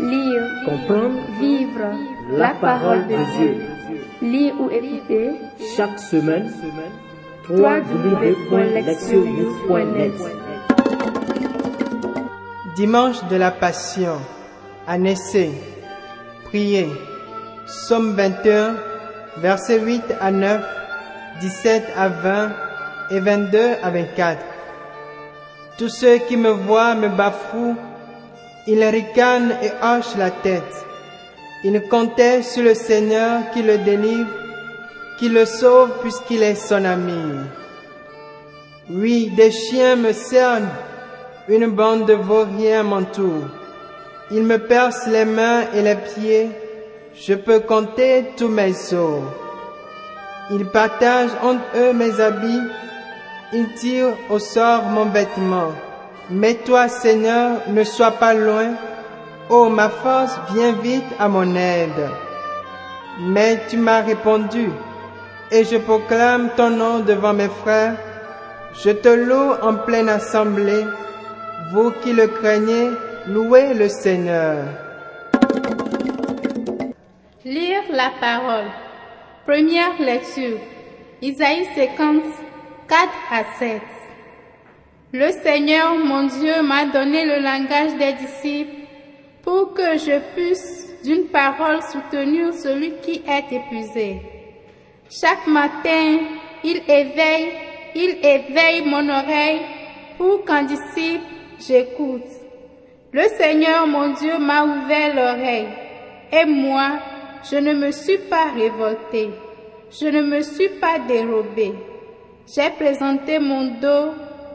Lire, Comprendre, vivre. La parole de Dieu. Lire ou écouter. Chaque semaine, www.lectionnews.net Dimanche de la Passion, en essai, prier, Somme 21, versets 8 à 9, 17 à 20 et 22 à 24. Tous ceux qui me voient me bafouent, ils ricanent et hochent la tête. Ils comptaient sur le Seigneur qui le délivre, qui le sauve puisqu'il est son ami. Oui, des chiens me cernent, une bande de vauriens m'entoure. Ils me percent les mains et les pieds, je peux compter tous mes os. Ils partagent entre eux mes habits, ils tirent au sort mon vêtement. Mais toi, Seigneur, ne sois pas loin. Oh, ma force, viens vite à mon aide. Mais tu m'as répondu, et je proclame ton nom devant mes frères. Je te loue en pleine assemblée. Vous qui le craignez, louez le Seigneur. Lire la parole. Première lecture. Isaïe 50, 4 à 7. Le Seigneur, mon Dieu, m'a donné le langage des disciples pour que je puisse d'une parole soutenir celui qui est épuisé. Chaque matin, il éveille, il éveille mon oreille pour qu'en disciple, j'écoute. Le Seigneur, mon Dieu, m'a ouvert l'oreille et moi, je ne me suis pas révolté, je ne me suis pas dérobé. J'ai présenté mon dos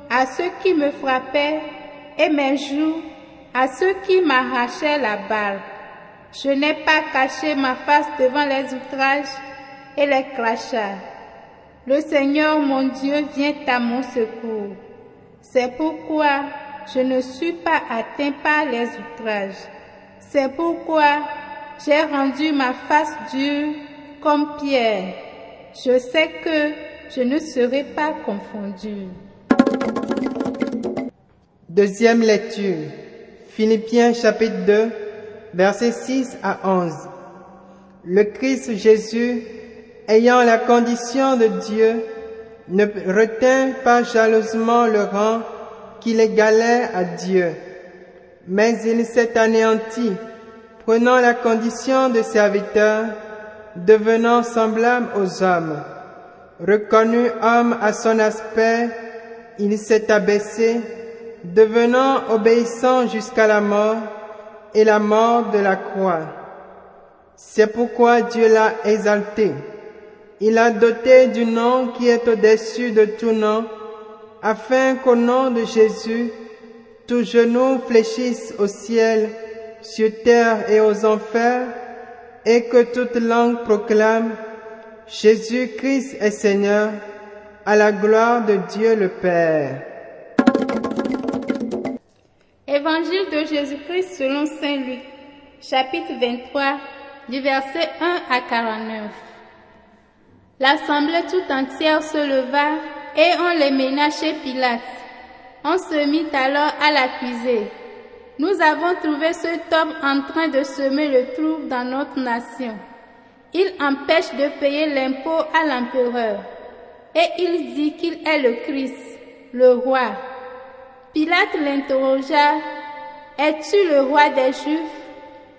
à ceux qui me frappaient et mes joues à ceux qui m'arrachaient la balle. Je n'ai pas caché ma face devant les outrages et les crachats. Le Seigneur mon Dieu vient à mon secours. C'est pourquoi je ne suis pas atteint par les outrages. C'est pourquoi j'ai rendu ma face dure comme pierre. Je sais que je ne serai pas confondu. Deuxième lecture. Philippiens chapitre 2, versets 6 à 11. Le Christ Jésus, ayant la condition de Dieu, ne retint pas jalousement le rang qu'il égalait à Dieu, mais il s'est anéanti, prenant la condition de serviteur, devenant semblable aux hommes. Reconnu homme à son aspect, il s'est abaissé, devenant obéissant jusqu'à la mort et la mort de la croix. C'est pourquoi Dieu l'a exalté. Il a doté du nom qui est au-dessus de tout nom, afin qu'au nom de Jésus, tout genou fléchisse au ciel, sur terre et aux enfers, et que toute langue proclame Jésus-Christ est Seigneur, à la gloire de Dieu le Père. Évangile de Jésus-Christ selon Saint Luc, chapitre 23, du verset 1 à 49. L'assemblée tout entière se leva et on les mena chez Pilate. On se mit alors à l'accuser. Nous avons trouvé cet homme en train de semer le trouble dans notre nation. Il empêche de payer l'impôt à l'empereur et il dit qu'il est le Christ, le roi. Pilate l'interrogea, Es-tu le roi des Juifs?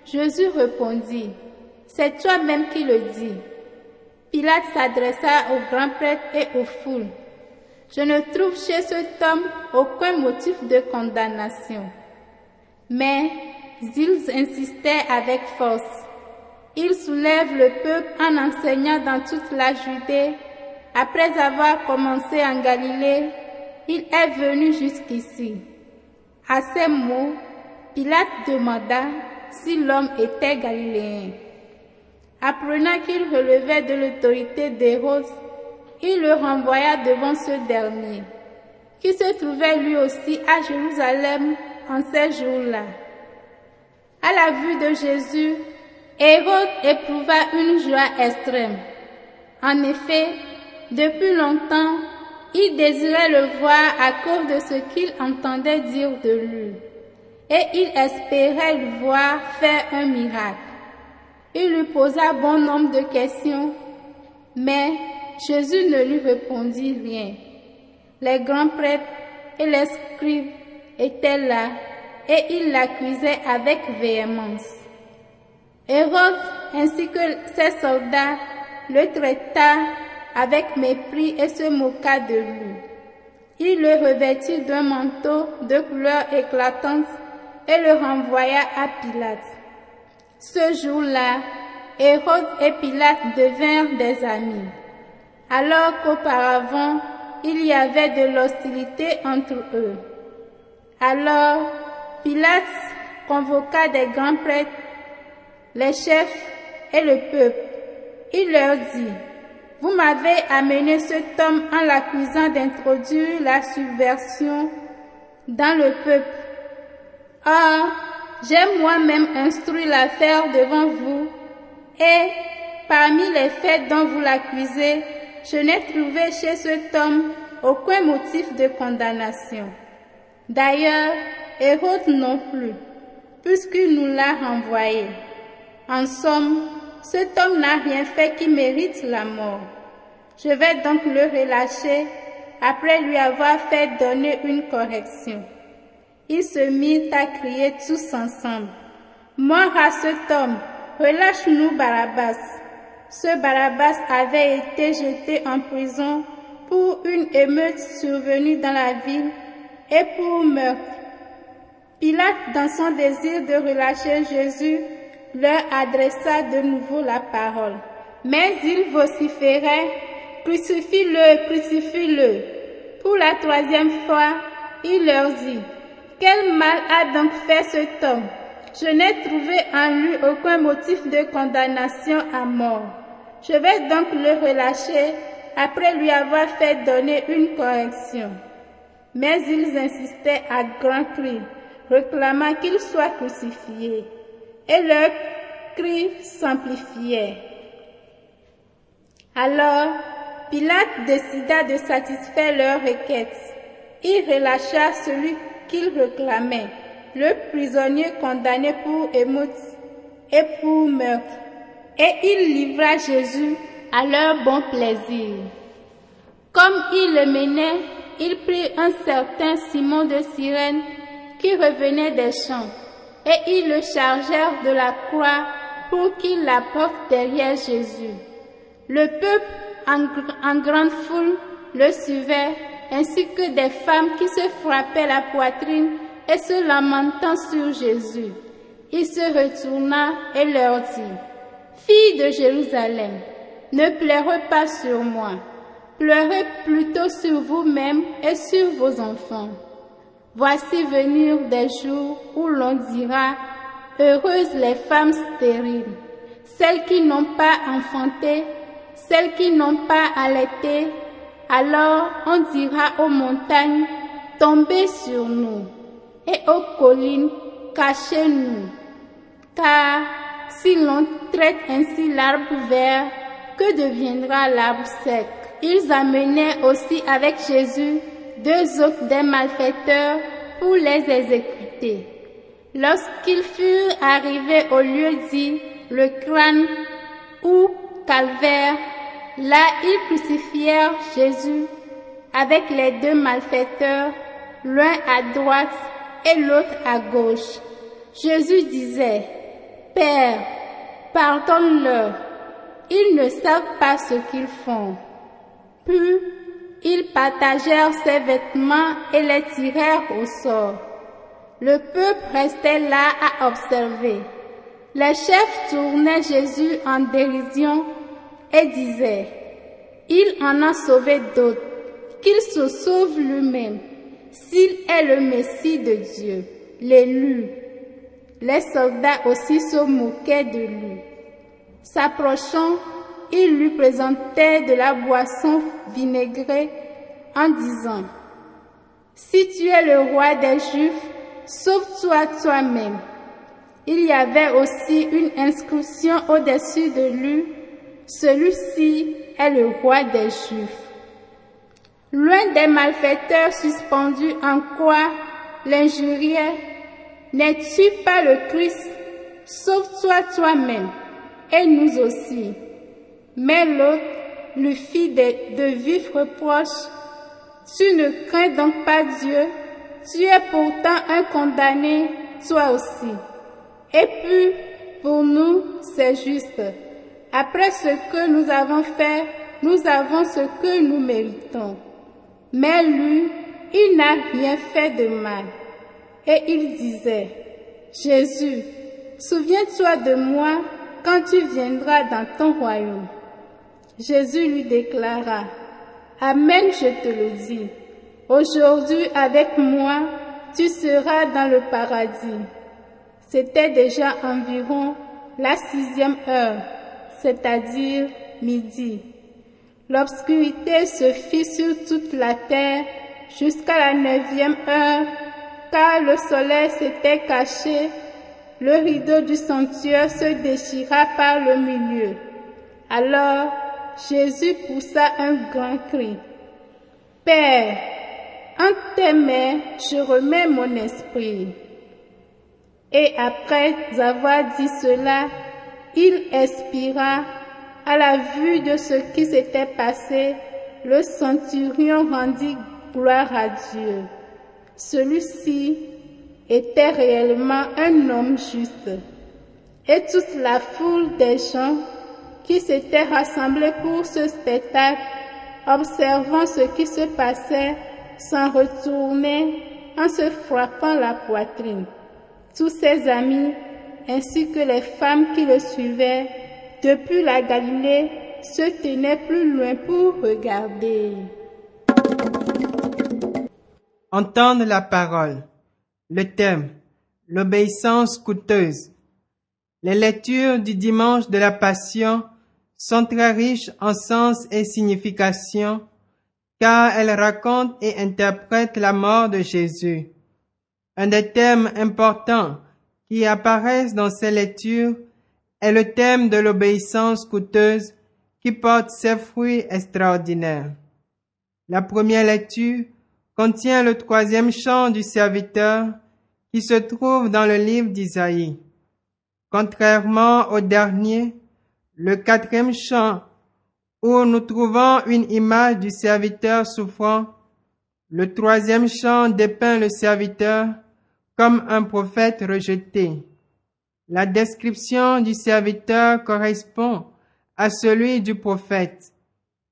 Jésus répondit, C'est toi-même qui le dis. Pilate s'adressa aux grands prêtres et aux foules. Je ne trouve chez cet homme aucun motif de condamnation. Mais ils insistaient avec force. Il soulève le peuple en enseignant dans toute la Judée. Après avoir commencé en Galilée, il est venu jusqu'ici. À ces mots, Pilate demanda si l'homme était galiléen. Apprenant qu'il relevait de l'autorité d'Hérode, il le renvoya devant ce dernier, qui se trouvait lui aussi à Jérusalem en ces jours-là. À la vue de Jésus, Hérode éprouva une joie extrême. En effet, depuis longtemps, il désirait le voir à cause de ce qu'il entendait dire de lui. et il espérait le voir faire un miracle. Il lui posa bon nombre de questions, mais Jésus ne lui répondit rien. Les grands prêtres et les scribes étaient là et ils l'accusaient avec véhémence. Hérode ainsi que ses soldats le traita avec mépris et se moqua de lui. Il le revêtit d'un manteau de couleur éclatante et le renvoya à Pilate. Ce jour-là, Hérode et Pilate devinrent des amis, alors qu'auparavant il y avait de l'hostilité entre eux. Alors Pilate convoqua des grands prêtres, les chefs et le peuple. Il leur dit, vous m'avez amené cet homme en l'accusant d'introduire la subversion dans le peuple. Or, j'ai moi-même instruit l'affaire devant vous, et parmi les faits dont vous l'accusez, je n'ai trouvé chez cet homme aucun motif de condamnation. D'ailleurs, Hérode non plus, puisqu'il nous l'a renvoyé. En somme, cet homme n'a rien fait qui mérite la mort. Je vais donc le relâcher après lui avoir fait donner une correction. Ils se mirent à crier tous ensemble. Mort à cet homme, relâche-nous Barabbas. Ce Barabbas avait été jeté en prison pour une émeute survenue dans la ville et pour meurtre. Pilate, dans son désir de relâcher Jésus, leur adressa de nouveau la parole. Mais ils vociféraient, crucifie-le, crucifie-le. Pour la troisième fois, il leur dit, quel mal a donc fait cet homme Je n'ai trouvé en lui aucun motif de condamnation à mort. Je vais donc le relâcher après lui avoir fait donner une correction. Mais ils insistaient à grands cris, réclamant qu'il soit crucifié et leurs cris s'amplifiaient. Alors, Pilate décida de satisfaire leur requête. Il relâcha celui qu'il réclamait, le prisonnier condamné pour émeute et pour meurtre, et il livra Jésus à leur bon plaisir. Comme il le menait, il prit un certain Simon de Cyrène qui revenait des champs et ils le chargèrent de la croix pour qu'il la porte derrière Jésus. Le peuple en, grande foule le suivait, ainsi que des femmes qui se frappaient la poitrine et se lamentant sur Jésus. Il se retourna et leur dit, Filles de Jérusalem, ne pleurez pas sur moi, pleurez plutôt sur vous-même et sur vos enfants. Voici venir des jours où l'on dira, heureuses les femmes stériles, celles qui n'ont pas enfanté, celles qui n'ont pas allaité. Alors on dira aux montagnes, tombez sur nous, et aux collines, cachez-nous. Car si l'on traite ainsi l'arbre vert, que deviendra l'arbre sec? Ils amenaient aussi avec Jésus deux autres des malfaiteurs pour les exécuter. Lorsqu'ils furent arrivés au lieu dit le crâne ou calvaire, là ils crucifièrent Jésus avec les deux malfaiteurs, l'un à droite et l'autre à gauche. Jésus disait, Père, pardonne-leur, ils ne savent pas ce qu'ils font. Ils partagèrent ses vêtements et les tirèrent au sort. Le peuple restait là à observer. Les chefs tournaient Jésus en dérision et disaient, Il en a sauvé d'autres, qu'il se sauve lui-même, s'il est le Messie de Dieu, l'élu. Les soldats aussi se moquaient de lui. S'approchant, il lui présentait de la boisson vinaigrée en disant, Si tu es le roi des Juifs, sauve-toi toi-même. Il y avait aussi une inscription au-dessus de lui, celui-ci est le roi des Juifs. Loin des malfaiteurs suspendus en quoi l'injuriaient, N'es-tu pas le Christ? Sauve-toi toi-même et nous aussi. Mais l'autre lui fit de, de vifs reproches. Tu ne crains donc pas Dieu, tu es pourtant un condamné, toi aussi. Et puis, pour nous, c'est juste. Après ce que nous avons fait, nous avons ce que nous méritons. Mais lui, il n'a rien fait de mal. Et il disait, Jésus, souviens-toi de moi quand tu viendras dans ton royaume. Jésus lui déclara, Amen, je te le dis. Aujourd'hui avec moi, tu seras dans le paradis. C'était déjà environ la sixième heure, c'est-à-dire midi. L'obscurité se fit sur toute la terre jusqu'à la neuvième heure, car le soleil s'était caché, le rideau du sanctuaire se déchira par le milieu. Alors Jésus poussa un grand cri. Père, en tes mains je remets mon esprit. Et après avoir dit cela, il expira. À la vue de ce qui s'était passé, le centurion rendit gloire à Dieu. Celui-ci était réellement un homme juste. Et toute la foule des gens qui s'étaient rassemblés pour ce spectacle, observant ce qui se passait, s'en retournaient en se frappant la poitrine. Tous ses amis, ainsi que les femmes qui le suivaient, depuis la Galilée, se tenaient plus loin pour regarder. Entendre la parole. Le thème. L'obéissance coûteuse. Les lectures du dimanche de la Passion sont très riches en sens et signification, car elles racontent et interprètent la mort de Jésus. Un des thèmes importants qui apparaissent dans ces lectures est le thème de l'obéissance coûteuse qui porte ses fruits extraordinaires. La première lecture contient le troisième chant du serviteur qui se trouve dans le livre d'Isaïe. Contrairement au dernier, le quatrième chant où nous trouvons une image du serviteur souffrant, le troisième chant dépeint le serviteur comme un prophète rejeté. La description du serviteur correspond à celui du prophète.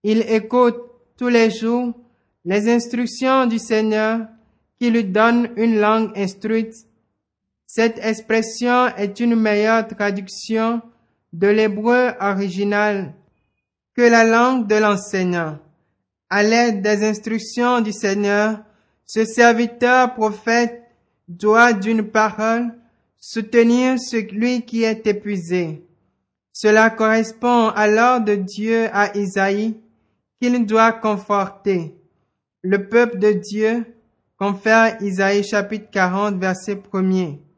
Il écoute tous les jours les instructions du Seigneur qui lui donne une langue instruite. Cette expression est une meilleure traduction de l'hébreu original que la langue de l'enseignant. À l'aide des instructions du Seigneur, ce serviteur prophète doit d'une parole soutenir celui qui est épuisé. Cela correspond à l'ordre de Dieu à Isaïe qu'il doit conforter. Le peuple de Dieu confère Isaïe chapitre 40 verset 1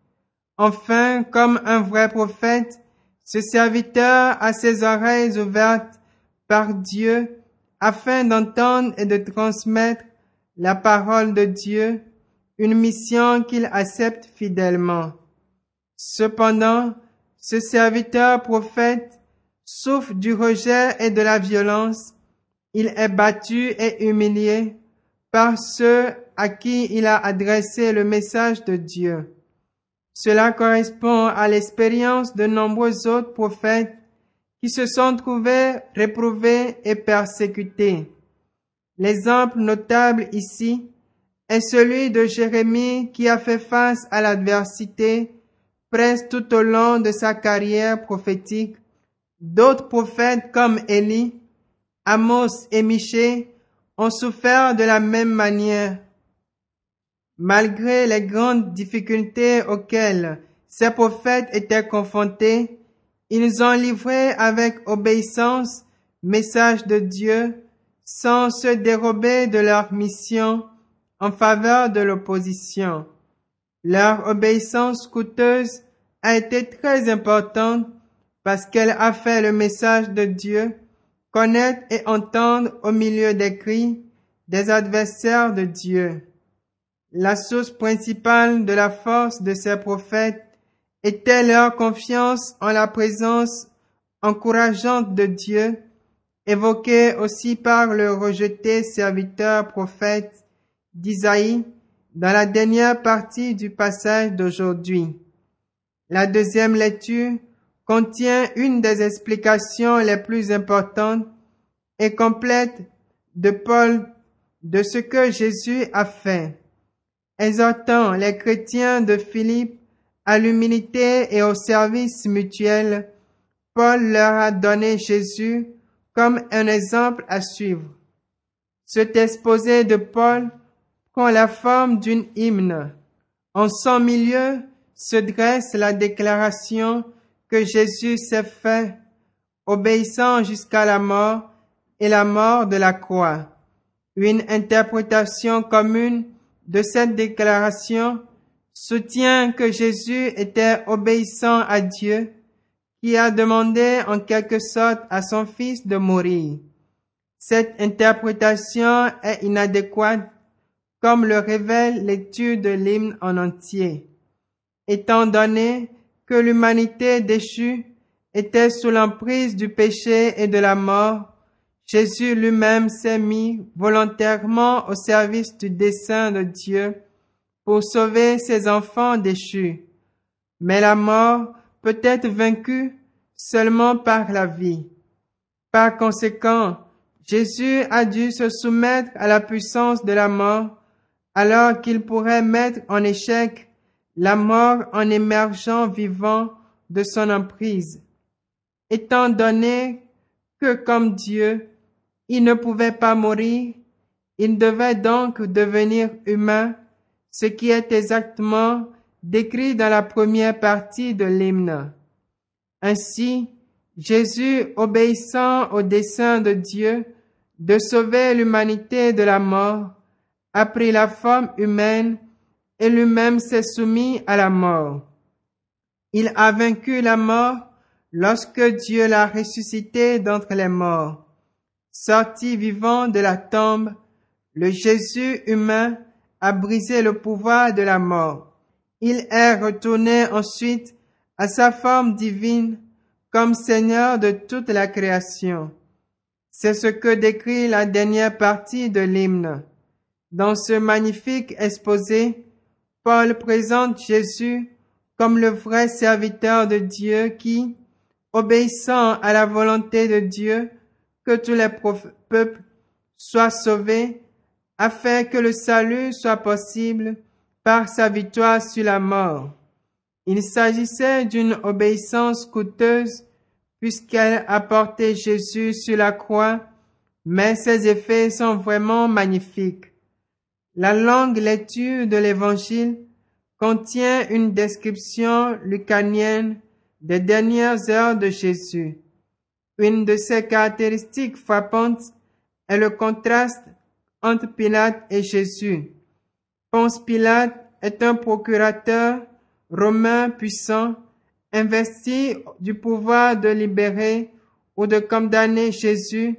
Enfin, comme un vrai prophète, ce serviteur a ses oreilles ouvertes par Dieu afin d'entendre et de transmettre la parole de Dieu, une mission qu'il accepte fidèlement. Cependant, ce serviteur prophète souffre du rejet et de la violence. Il est battu et humilié par ceux à qui il a adressé le message de Dieu. Cela correspond à l'expérience de nombreux autres prophètes qui se sont trouvés réprouvés et persécutés. L'exemple notable ici est celui de Jérémie qui a fait face à l'adversité presque tout au long de sa carrière prophétique. D'autres prophètes comme Élie, Amos et Michée ont souffert de la même manière. Malgré les grandes difficultés auxquelles ces prophètes étaient confrontés, ils ont livré avec obéissance message de Dieu sans se dérober de leur mission en faveur de l'opposition. Leur obéissance coûteuse a été très importante parce qu'elle a fait le message de Dieu connaître et entendre au milieu des cris des adversaires de Dieu. La source principale de la force de ces prophètes était leur confiance en la présence encourageante de Dieu, évoquée aussi par le rejeté serviteur prophète d'Isaïe dans la dernière partie du passage d'aujourd'hui. La deuxième lecture contient une des explications les plus importantes et complètes de Paul de ce que Jésus a fait, exhortant les chrétiens de Philippe à l'humilité et au service mutuel. Paul leur a donné Jésus comme un exemple à suivre. Cet exposé de Paul prend la forme d'une hymne. En son milieu se dresse la déclaration que Jésus s'est fait, obéissant jusqu'à la mort et la mort de la croix. Une interprétation commune de cette déclaration soutient que Jésus était obéissant à Dieu, qui a demandé en quelque sorte à son Fils de mourir. Cette interprétation est inadéquate, comme le révèle l'étude de l'hymne en entier, étant donné que l'humanité déchue était sous l'emprise du péché et de la mort, Jésus lui-même s'est mis volontairement au service du dessein de Dieu pour sauver ses enfants déchus. Mais la mort peut être vaincue seulement par la vie. Par conséquent, Jésus a dû se soumettre à la puissance de la mort alors qu'il pourrait mettre en échec la mort en émergeant vivant de son emprise. Étant donné que comme Dieu, il ne pouvait pas mourir, il devait donc devenir humain, ce qui est exactement décrit dans la première partie de l'hymne. Ainsi, Jésus, obéissant au dessein de Dieu de sauver l'humanité de la mort, a pris la forme humaine et lui-même s'est soumis à la mort. Il a vaincu la mort lorsque Dieu l'a ressuscité d'entre les morts. Sorti vivant de la tombe, le Jésus humain a brisé le pouvoir de la mort. Il est retourné ensuite à sa forme divine comme Seigneur de toute la création. C'est ce que décrit la dernière partie de l'hymne. Dans ce magnifique exposé, Paul présente Jésus comme le vrai serviteur de Dieu qui, obéissant à la volonté de Dieu, que tous les peuples soient sauvés, afin que le salut soit possible par sa victoire sur la mort. Il s'agissait d'une obéissance coûteuse puisqu'elle a porté Jésus sur la croix, mais ses effets sont vraiment magnifiques. La longue lecture de l'Évangile contient une description lucanienne des dernières heures de Jésus. Une de ses caractéristiques frappantes est le contraste entre Pilate et Jésus. Ponce Pilate est un procurateur romain puissant, investi du pouvoir de libérer ou de condamner Jésus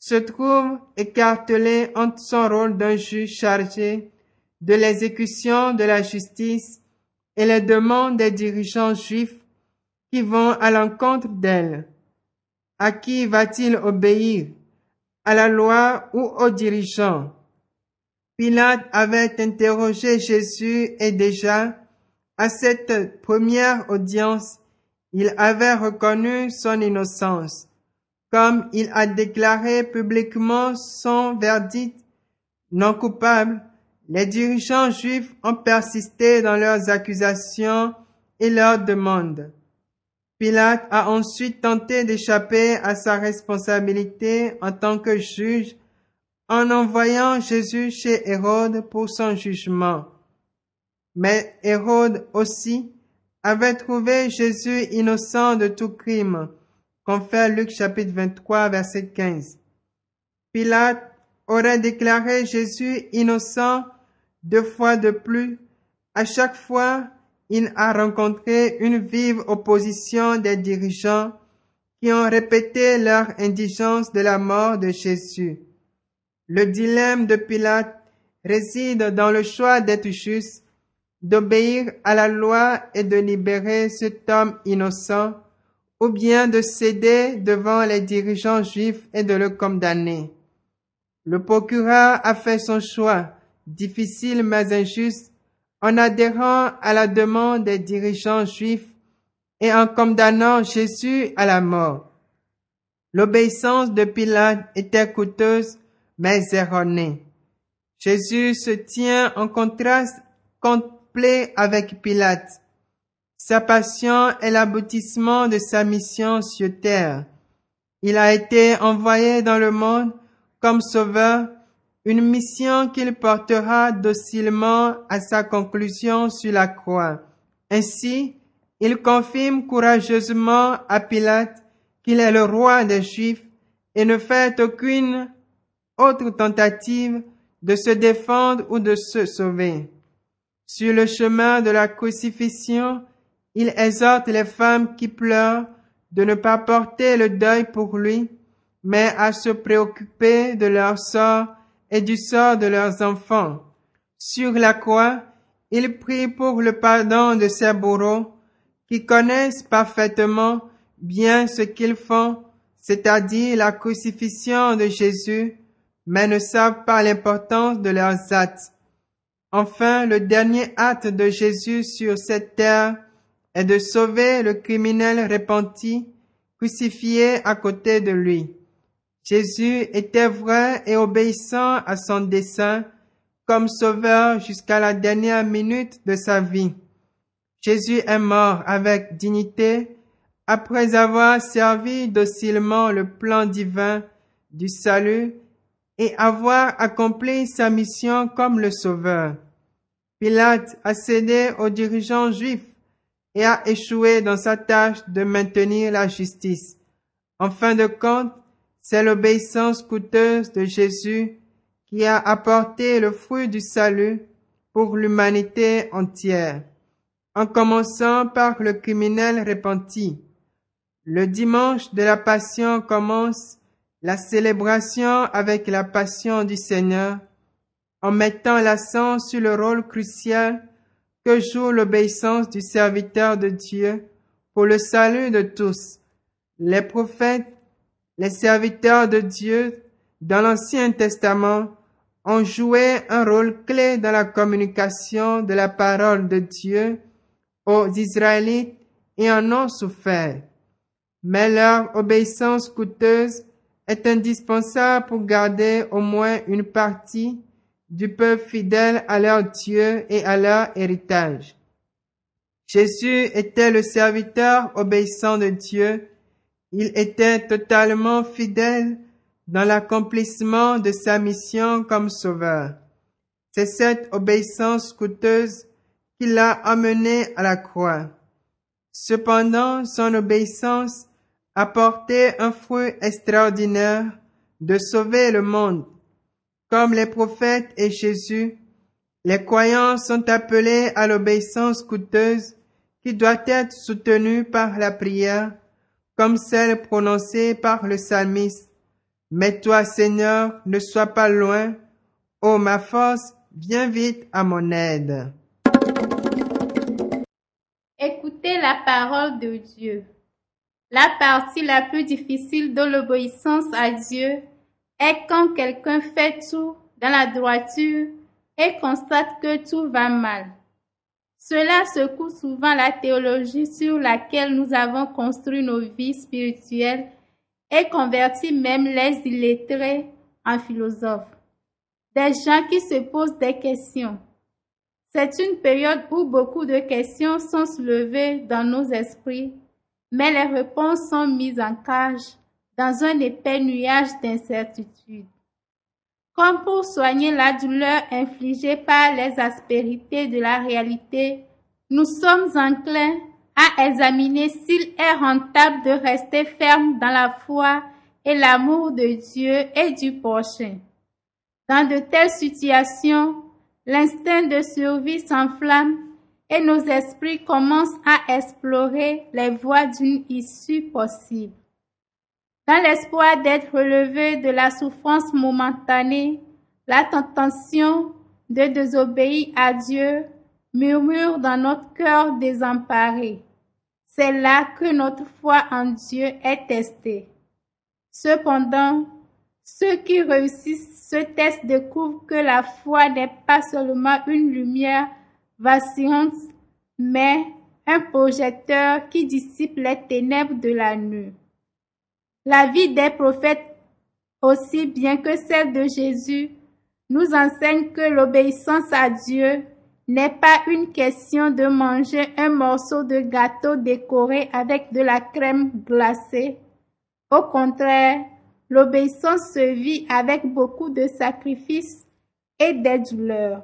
se trouve écartelé entre son rôle d'un juge chargé de l'exécution de la justice et les demandes des dirigeants juifs qui vont à l'encontre d'elle. À qui va-t-il obéir? À la loi ou aux dirigeants? Pilate avait interrogé Jésus et déjà, à cette première audience, il avait reconnu son innocence comme il a déclaré publiquement son verdict. Non coupable, les dirigeants juifs ont persisté dans leurs accusations et leurs demandes. Pilate a ensuite tenté d'échapper à sa responsabilité en tant que juge en envoyant Jésus chez Hérode pour son jugement. Mais Hérode aussi avait trouvé Jésus innocent de tout crime Confère Luc chapitre 23 verset 15. Pilate aurait déclaré Jésus innocent deux fois de plus. À chaque fois, il a rencontré une vive opposition des dirigeants qui ont répété leur indigence de la mort de Jésus. Le dilemme de Pilate réside dans le choix d'être juste, d'obéir à la loi et de libérer cet homme innocent, ou bien de céder devant les dirigeants juifs et de le condamner. Le procureur a fait son choix, difficile mais injuste, en adhérant à la demande des dirigeants juifs et en condamnant Jésus à la mort. L'obéissance de Pilate était coûteuse mais erronée. Jésus se tient en contraste complet avec Pilate. Sa passion est l'aboutissement de sa mission sur terre. Il a été envoyé dans le monde comme sauveur, une mission qu'il portera docilement à sa conclusion sur la croix. Ainsi, il confirme courageusement à Pilate qu'il est le roi des Juifs et ne fait aucune autre tentative de se défendre ou de se sauver. Sur le chemin de la crucifixion, il exhorte les femmes qui pleurent de ne pas porter le deuil pour lui, mais à se préoccuper de leur sort et du sort de leurs enfants. Sur la croix, il prie pour le pardon de ses bourreaux, qui connaissent parfaitement bien ce qu'ils font, c'est-à-dire la crucifixion de Jésus, mais ne savent pas l'importance de leurs actes. Enfin, le dernier acte de Jésus sur cette terre est de sauver le criminel repenti, crucifié à côté de lui. Jésus était vrai et obéissant à son dessein comme sauveur jusqu'à la dernière minute de sa vie. Jésus est mort avec dignité après avoir servi docilement le plan divin du salut et avoir accompli sa mission comme le Sauveur. Pilate a cédé aux dirigeants juifs et a échoué dans sa tâche de maintenir la justice. En fin de compte, c'est l'obéissance coûteuse de Jésus qui a apporté le fruit du salut pour l'humanité entière, en commençant par le criminel repenti. Le dimanche de la Passion commence la célébration avec la passion du Seigneur en mettant l'accent sur le rôle crucial que joue l'obéissance du serviteur de Dieu pour le salut de tous. Les prophètes, les serviteurs de Dieu dans l'Ancien Testament ont joué un rôle clé dans la communication de la parole de Dieu aux Israélites et en ont souffert. Mais leur obéissance coûteuse est indispensable pour garder au moins une partie du peuple fidèle à leur Dieu et à leur héritage. Jésus était le serviteur obéissant de Dieu. Il était totalement fidèle dans l'accomplissement de sa mission comme sauveur. C'est cette obéissance coûteuse qui l'a amené à la croix. Cependant, son obéissance apporter un fruit extraordinaire de sauver le monde. Comme les prophètes et Jésus, les croyants sont appelés à l'obéissance coûteuse qui doit être soutenue par la prière, comme celle prononcée par le psalmiste. Mais toi, Seigneur, ne sois pas loin. Ô ma force, viens vite à mon aide. Écoutez la parole de Dieu. La partie la plus difficile de l'obéissance à Dieu est quand quelqu'un fait tout dans la droiture et constate que tout va mal. Cela secoue souvent la théologie sur laquelle nous avons construit nos vies spirituelles et convertit même les illettrés en philosophes. Des gens qui se posent des questions. C'est une période où beaucoup de questions sont soulevées dans nos esprits mais les réponses sont mises en cage dans un épais nuage d'incertitude. Comme pour soigner la douleur infligée par les aspérités de la réalité, nous sommes enclins à examiner s'il est rentable de rester ferme dans la foi et l'amour de Dieu et du prochain. Dans de telles situations, l'instinct de survie s'enflamme et nos esprits commencent à explorer les voies d'une issue possible. Dans l'espoir d'être relevés de la souffrance momentanée, la tentation de désobéir à Dieu murmure dans notre cœur désemparé. C'est là que notre foi en Dieu est testée. Cependant, ceux qui réussissent ce test découvrent que la foi n'est pas seulement une lumière vacillante, mais un projecteur qui dissipe les ténèbres de la nuit. La vie des prophètes, aussi bien que celle de Jésus, nous enseigne que l'obéissance à Dieu n'est pas une question de manger un morceau de gâteau décoré avec de la crème glacée. Au contraire, l'obéissance se vit avec beaucoup de sacrifices et des douleurs.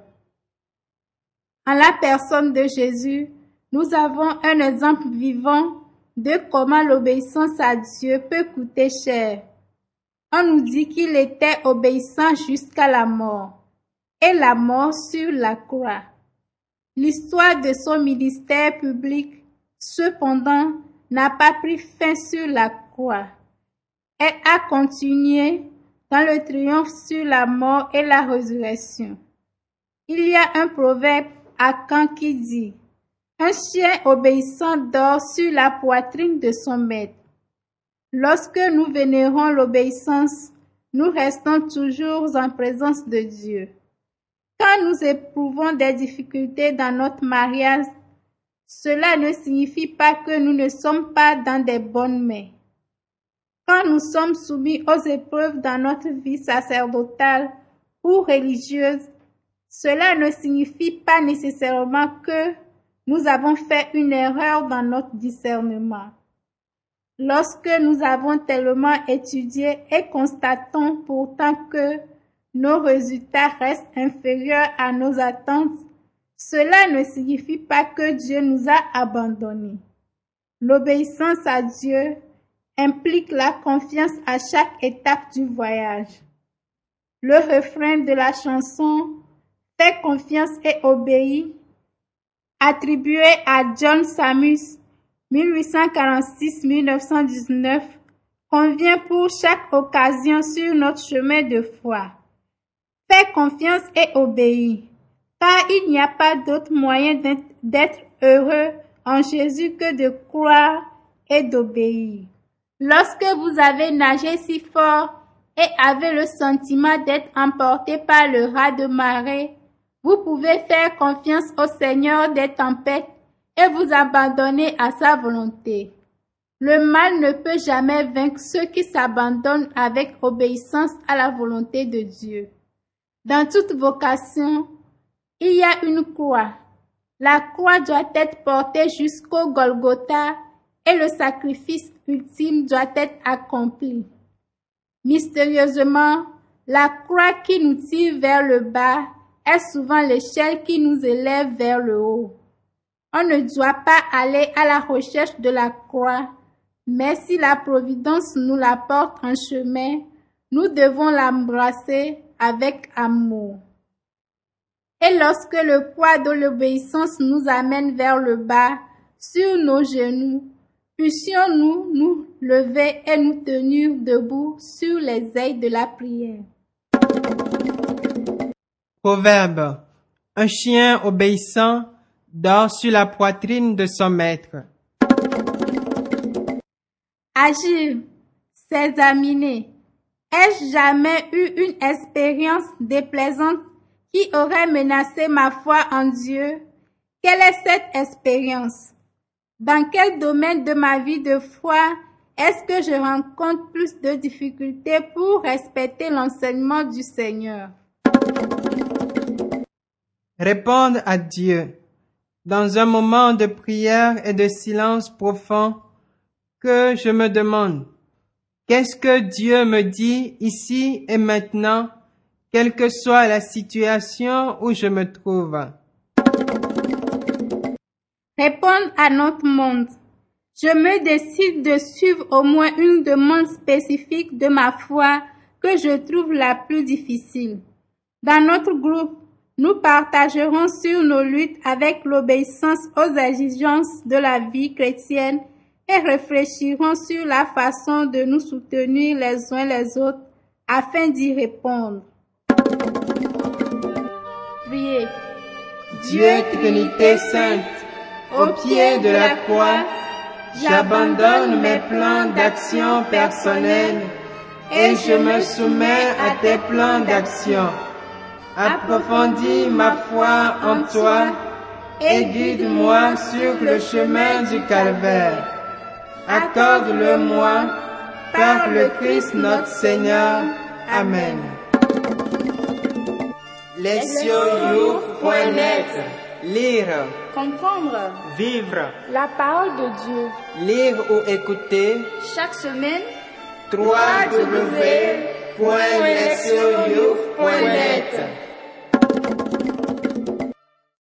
En la personne de Jésus, nous avons un exemple vivant de comment l'obéissance à Dieu peut coûter cher. On nous dit qu'il était obéissant jusqu'à la mort, et la mort sur la croix. L'histoire de son ministère public, cependant, n'a pas pris fin sur la croix. Elle a continué dans le triomphe sur la mort et la résurrection. Il y a un proverbe à Caen qui dit un chien obéissant dort sur la poitrine de son maître. Lorsque nous vénérons l'obéissance, nous restons toujours en présence de Dieu. Quand nous éprouvons des difficultés dans notre mariage, cela ne signifie pas que nous ne sommes pas dans des bonnes mains. Quand nous sommes soumis aux épreuves dans notre vie sacerdotale ou religieuse, cela ne signifie pas nécessairement que nous avons fait une erreur dans notre discernement. Lorsque nous avons tellement étudié et constatons pourtant que nos résultats restent inférieurs à nos attentes, cela ne signifie pas que Dieu nous a abandonnés. L'obéissance à Dieu implique la confiance à chaque étape du voyage. Le refrain de la chanson Fais confiance et obéis attribué à John Samus 1846-1919 convient pour chaque occasion sur notre chemin de foi. Fais confiance et obéis, car il n'y a pas d'autre moyen d'être heureux en Jésus que de croire et d'obéir. Lorsque vous avez nagé si fort et avez le sentiment d'être emporté par le raz de marée, vous pouvez faire confiance au Seigneur des tempêtes et vous abandonner à sa volonté. Le mal ne peut jamais vaincre ceux qui s'abandonnent avec obéissance à la volonté de Dieu. Dans toute vocation, il y a une croix. La croix doit être portée jusqu'au Golgotha et le sacrifice ultime doit être accompli. Mystérieusement, la croix qui nous tire vers le bas est souvent l'échelle qui nous élève vers le haut. On ne doit pas aller à la recherche de la croix, mais si la Providence nous la porte en chemin, nous devons l'embrasser avec amour. Et lorsque le poids de l'obéissance nous amène vers le bas, sur nos genoux, puissions-nous nous lever et nous tenir debout sur les ailes de la prière. Proverbe. Un chien obéissant dort sur la poitrine de son maître. Agir, s'examiner. Ai-je jamais eu une expérience déplaisante qui aurait menacé ma foi en Dieu? Quelle est cette expérience? Dans quel domaine de ma vie de foi est-ce que je rencontre plus de difficultés pour respecter l'enseignement du Seigneur? Répondre à Dieu dans un moment de prière et de silence profond que je me demande qu'est-ce que Dieu me dit ici et maintenant, quelle que soit la situation où je me trouve? Répondre à notre monde. Je me décide de suivre au moins une demande spécifique de ma foi que je trouve la plus difficile. Dans notre groupe, nous partagerons sur nos luttes avec l'obéissance aux exigences de la vie chrétienne et réfléchirons sur la façon de nous soutenir les uns les autres afin d'y répondre. prier. Dieu Trinité Sainte, au pied de la croix, j'abandonne mes plans d'action personnels et je me soumets à tes plans d'action. Approfondis ma foi en toi et guide-moi sur le chemin du calvaire. Accorde-le-moi par le Christ notre Seigneur. Amen. Lesioyouf.net Lire, Comprendre. Vivre, la parole de Dieu. Lire ou écouter. Chaque semaine. www.lesioyouf.net